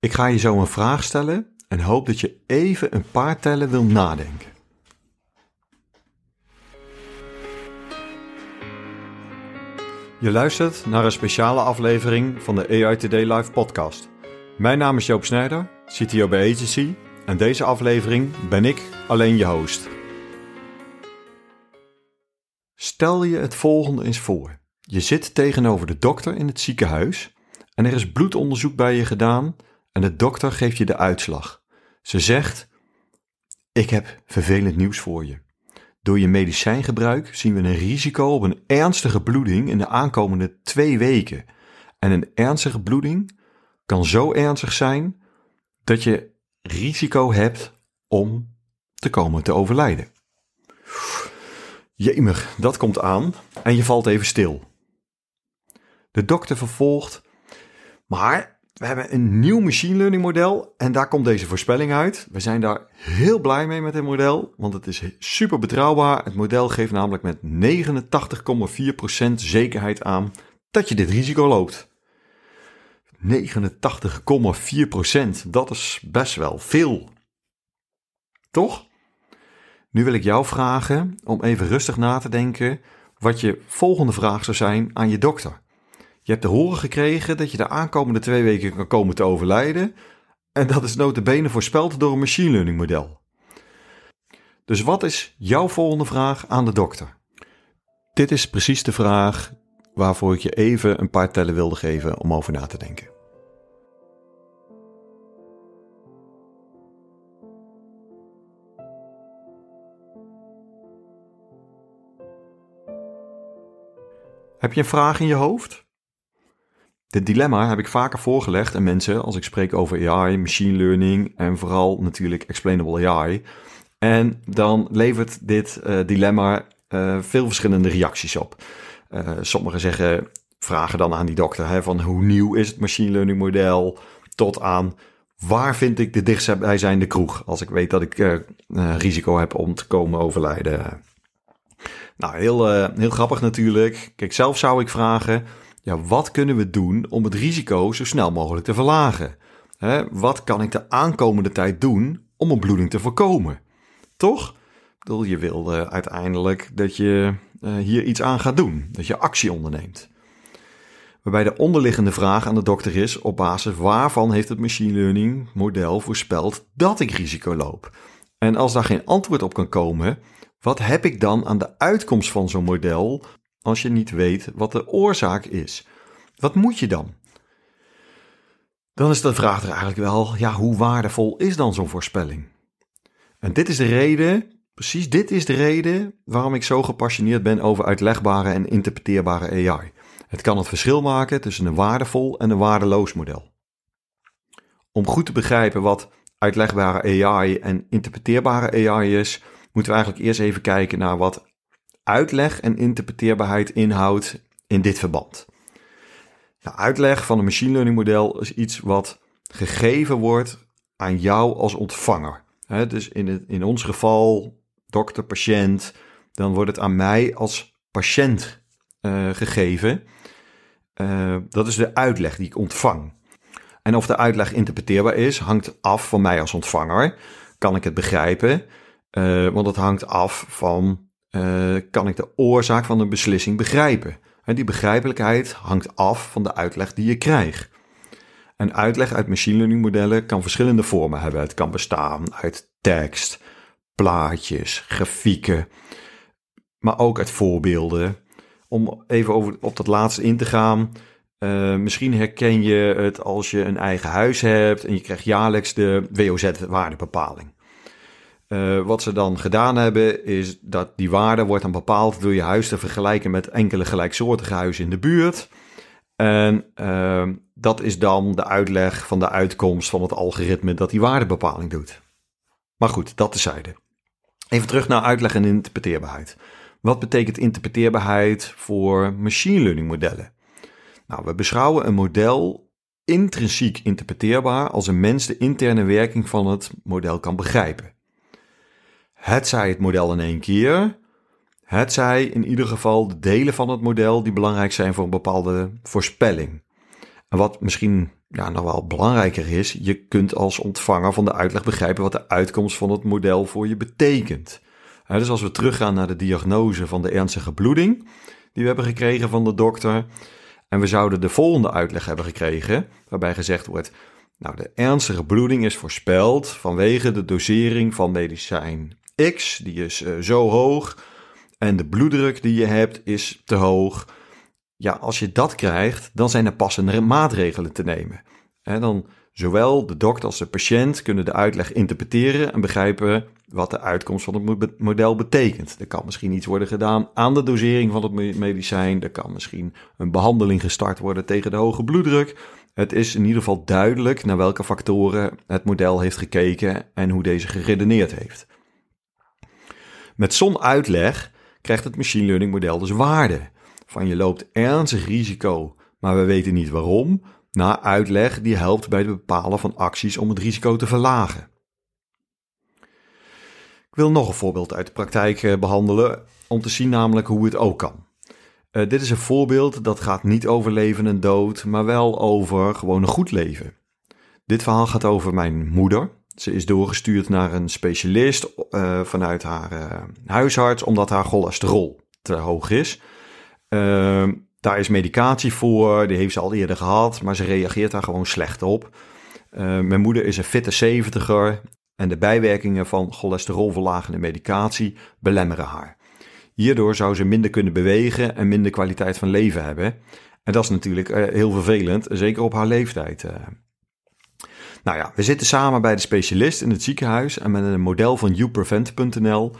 Ik ga je zo een vraag stellen en hoop dat je even een paar tellen wil nadenken. Je luistert naar een speciale aflevering van de AI Today Live podcast. Mijn naam is Joop Snijder, CTO bij Agency en deze aflevering ben ik alleen je host. Stel je het volgende eens voor. Je zit tegenover de dokter in het ziekenhuis en er is bloedonderzoek bij je gedaan en de dokter geeft je de uitslag. Ze zegt: Ik heb vervelend nieuws voor je. Door je medicijngebruik zien we een risico op een ernstige bloeding in de aankomende twee weken. En een ernstige bloeding kan zo ernstig zijn dat je risico hebt om te komen te overlijden. Jemig, dat komt aan en je valt even stil. De dokter vervolgt, maar we hebben een nieuw machine learning model en daar komt deze voorspelling uit. We zijn daar heel blij mee met het model, want het is super betrouwbaar. Het model geeft namelijk met 89,4% zekerheid aan dat je dit risico loopt. 89,4%, dat is best wel veel. Toch? Nu wil ik jou vragen om even rustig na te denken wat je volgende vraag zou zijn aan je dokter. Je hebt te horen gekregen dat je de aankomende twee weken kan komen te overlijden. En dat is notabene voorspeld door een machine learning model. Dus wat is jouw volgende vraag aan de dokter? Dit is precies de vraag waarvoor ik je even een paar tellen wilde geven om over na te denken. Heb je een vraag in je hoofd? Dit dilemma heb ik vaker voorgelegd aan mensen als ik spreek over AI, machine learning en vooral natuurlijk explainable AI. En dan levert dit uh, dilemma uh, veel verschillende reacties op. Uh, sommigen zeggen, vragen dan aan die dokter hè, van hoe nieuw is het machine learning model, tot aan waar vind ik de dichtstbijzijnde kroeg als ik weet dat ik risico heb om te komen overlijden. Nou, heel, heel grappig natuurlijk. Kijk, zelf zou ik vragen ja, wat kunnen we doen om het risico zo snel mogelijk te verlagen? wat kan ik de aankomende tijd doen om een bloeding te voorkomen? Toch? bedoel, je wil uh, uiteindelijk dat je uh, hier iets aan gaat doen, dat je actie onderneemt. Waarbij de onderliggende vraag aan de dokter is: op basis waarvan heeft het machine learning model voorspeld dat ik risico loop? En als daar geen antwoord op kan komen, wat heb ik dan aan de uitkomst van zo'n model als je niet weet wat de oorzaak is? Wat moet je dan? Dan is de vraag er eigenlijk wel, ja, hoe waardevol is dan zo'n voorspelling? En dit is de reden, precies dit is de reden waarom ik zo gepassioneerd ben over uitlegbare en interpreteerbare AI. Het kan het verschil maken tussen een waardevol en een waardeloos model. Om goed te begrijpen wat uitlegbare AI en interpreteerbare AI is, moeten we eigenlijk eerst even kijken naar wat uitleg en interpreteerbaarheid inhoudt in dit verband. Nou, uitleg van een machine learning model is iets wat gegeven wordt aan jou als ontvanger. dus in, het, in ons geval, dokter, patiënt, dan wordt het aan mij als patiënt uh, gegeven. Uh, dat is de uitleg die ik ontvang. En of de uitleg interpreteerbaar is, hangt af van mij als ontvanger. Kan ik het begrijpen? Uh, want het hangt af van uh, kan ik de oorzaak van een beslissing begrijpen. En die begrijpelijkheid hangt af van de uitleg die je krijgt. Een uitleg uit machine learning modellen kan verschillende vormen hebben. Het kan bestaan uit tekst, plaatjes, grafieken, maar ook uit voorbeelden. Om even over, op dat laatste in te gaan. Uh, misschien herken je het als je een eigen huis hebt en je krijgt jaarlijks de WOZ-waardebepaling. Uh, wat ze dan gedaan hebben, is dat die waarde wordt dan bepaald door je huis te vergelijken met enkele gelijksoortige huizen in de buurt. En ehm, dat is dan de uitleg van de uitkomst van het algoritme dat die waardebepaling doet. Maar goed, dat tezijde. Even terug naar uitleg en interpreteerbaarheid. Wat betekent interpreteerbaarheid voor machine learning modellen? Nou, we beschouwen een model intrinsiek interpreteerbaar als een mens de interne werking van het model kan begrijpen. Het zij het model in één keer, het zij in ieder geval de delen van het model die belangrijk zijn voor een bepaalde voorspelling. En wat misschien ja, nog wel belangrijker is, je kunt als ontvanger van de uitleg begrijpen wat de uitkomst van het model voor je betekent. dus als we teruggaan naar de diagnose van de ernstige bloeding die we hebben gekregen van de dokter, en we zouden de volgende uitleg hebben gekregen, waarbij gezegd wordt: Nou, de ernstige bloeding is voorspeld vanwege de dosering van medicijn X, die is uh, zo hoog, en de bloeddruk die je hebt is te hoog. Ja, als je dat krijgt, dan zijn er passende maatregelen te nemen. En dan zowel de dokter als de patiënt kunnen de uitleg interpreteren en begrijpen wat de uitkomst van het model betekent. Er kan misschien iets worden gedaan aan de dosering van het medicijn. Er kan misschien een behandeling gestart worden tegen de hoge bloeddruk. Het is in ieder geval duidelijk naar welke factoren het model heeft gekeken en hoe deze geredeneerd heeft. Met zo'n uitleg krijgt het machine learning model dus waarde. Van je loopt ernstig risico, maar we weten niet waarom, naar uitleg die helpt bij het bepalen van acties om het risico te verlagen. Ik wil nog een voorbeeld uit de praktijk eh, behandelen om te zien namelijk hoe het ook kan. Uh, dit is een voorbeeld dat gaat niet over leven en dood, maar wel over gewoon een goed leven. Dit verhaal gaat over mijn moeder. Ze is doorgestuurd naar een specialist uh, vanuit haar uh, huisarts omdat haar cholesterol te hoog is. Uh, daar is medicatie voor, die heeft ze al eerder gehad, maar ze reageert daar gewoon slecht op. mijn moeder is een fitte zeventiger en de bijwerkingen van cholesterolverlagende medicatie belemmeren haar. Hierdoor zou ze minder kunnen bewegen en minder kwaliteit van leven hebben. En dat is natuurlijk heel vervelend, zeker op haar leeftijd. Nou ja, we zitten samen bij de specialist in het ziekenhuis en met een model van youprevent.nl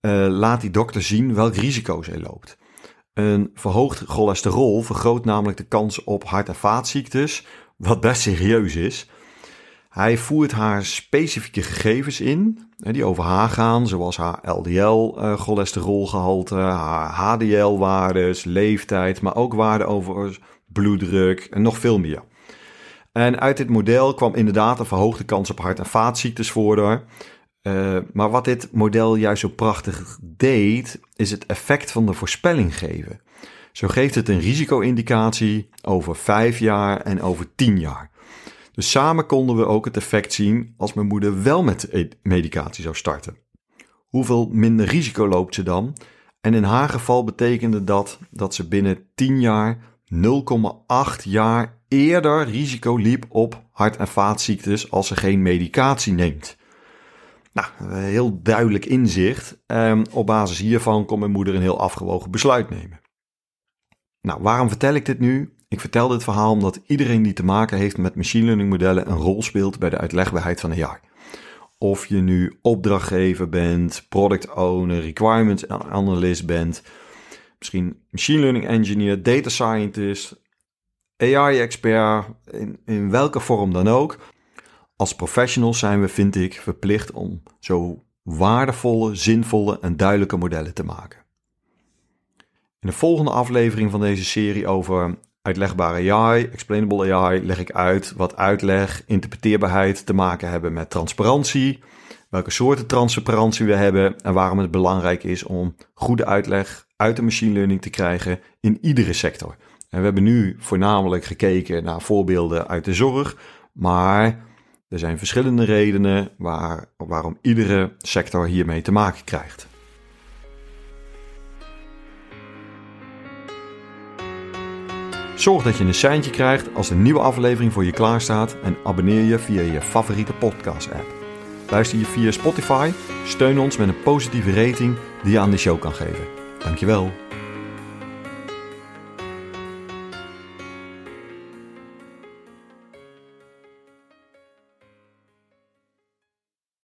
eh, laat die dokter zien welk risico zij loopt. Een verhoogd cholesterol vergroot namelijk de kans op hart- en vaatziektes, wat best serieus is. Hij voert haar specifieke gegevens in, die over haar gaan, zoals haar LDL-cholesterolgehalte, eh, haar HDL-waardes, leeftijd, maar ook waarden over bloeddruk en nog veel meer. En uit dit model kwam inderdaad een verhoogde kans op hart- en vaatziektes voor. Uh, maar wat dit model juist zo prachtig deed, is het effect van de voorspelling geven. Zo geeft het een risico-indicatie over 5 jaar en over 10 jaar. Dus samen konden we ook het effect zien als mijn moeder wel met e- medicatie zou starten. Hoeveel minder risico loopt ze dan? En in haar geval betekende dat dat ze binnen 10 jaar 0,8 jaar eerder risico liep op hart- en vaatziektes als ze geen medicatie neemt. Nou, heel duidelijk inzicht. Um, op basis hiervan kon mijn moeder een heel afgewogen besluit nemen. Nou, waarom vertel ik dit nu? Ik vertel dit verhaal omdat iedereen die te maken heeft met machine learning modellen een rol speelt bij de uitlegbaarheid van AI. Of je nu opdrachtgever bent, product owner, requirements analyst bent, misschien machine learning engineer, data scientist, AI-expert, in, in welke vorm dan ook. Als professionals zijn we, vind ik, verplicht om zo waardevolle, zinvolle en duidelijke modellen te maken. In de volgende aflevering van deze serie over uitlegbare AI, explainable AI, leg ik uit wat uitleg, interpreteerbaarheid te maken hebben met transparantie, welke soorten transparantie we hebben en waarom het belangrijk is om goede uitleg uit de machine learning te krijgen in iedere sector. En we hebben nu voornamelijk gekeken naar voorbeelden uit de zorg, maar er zijn verschillende redenen waar, waarom iedere sector hiermee te maken krijgt. Zorg dat je een seintje krijgt als een nieuwe aflevering voor je klaarstaat en abonneer je via je favoriete podcast-app. Luister je via Spotify, steun ons met een positieve rating die je aan de show kan geven. Dankjewel.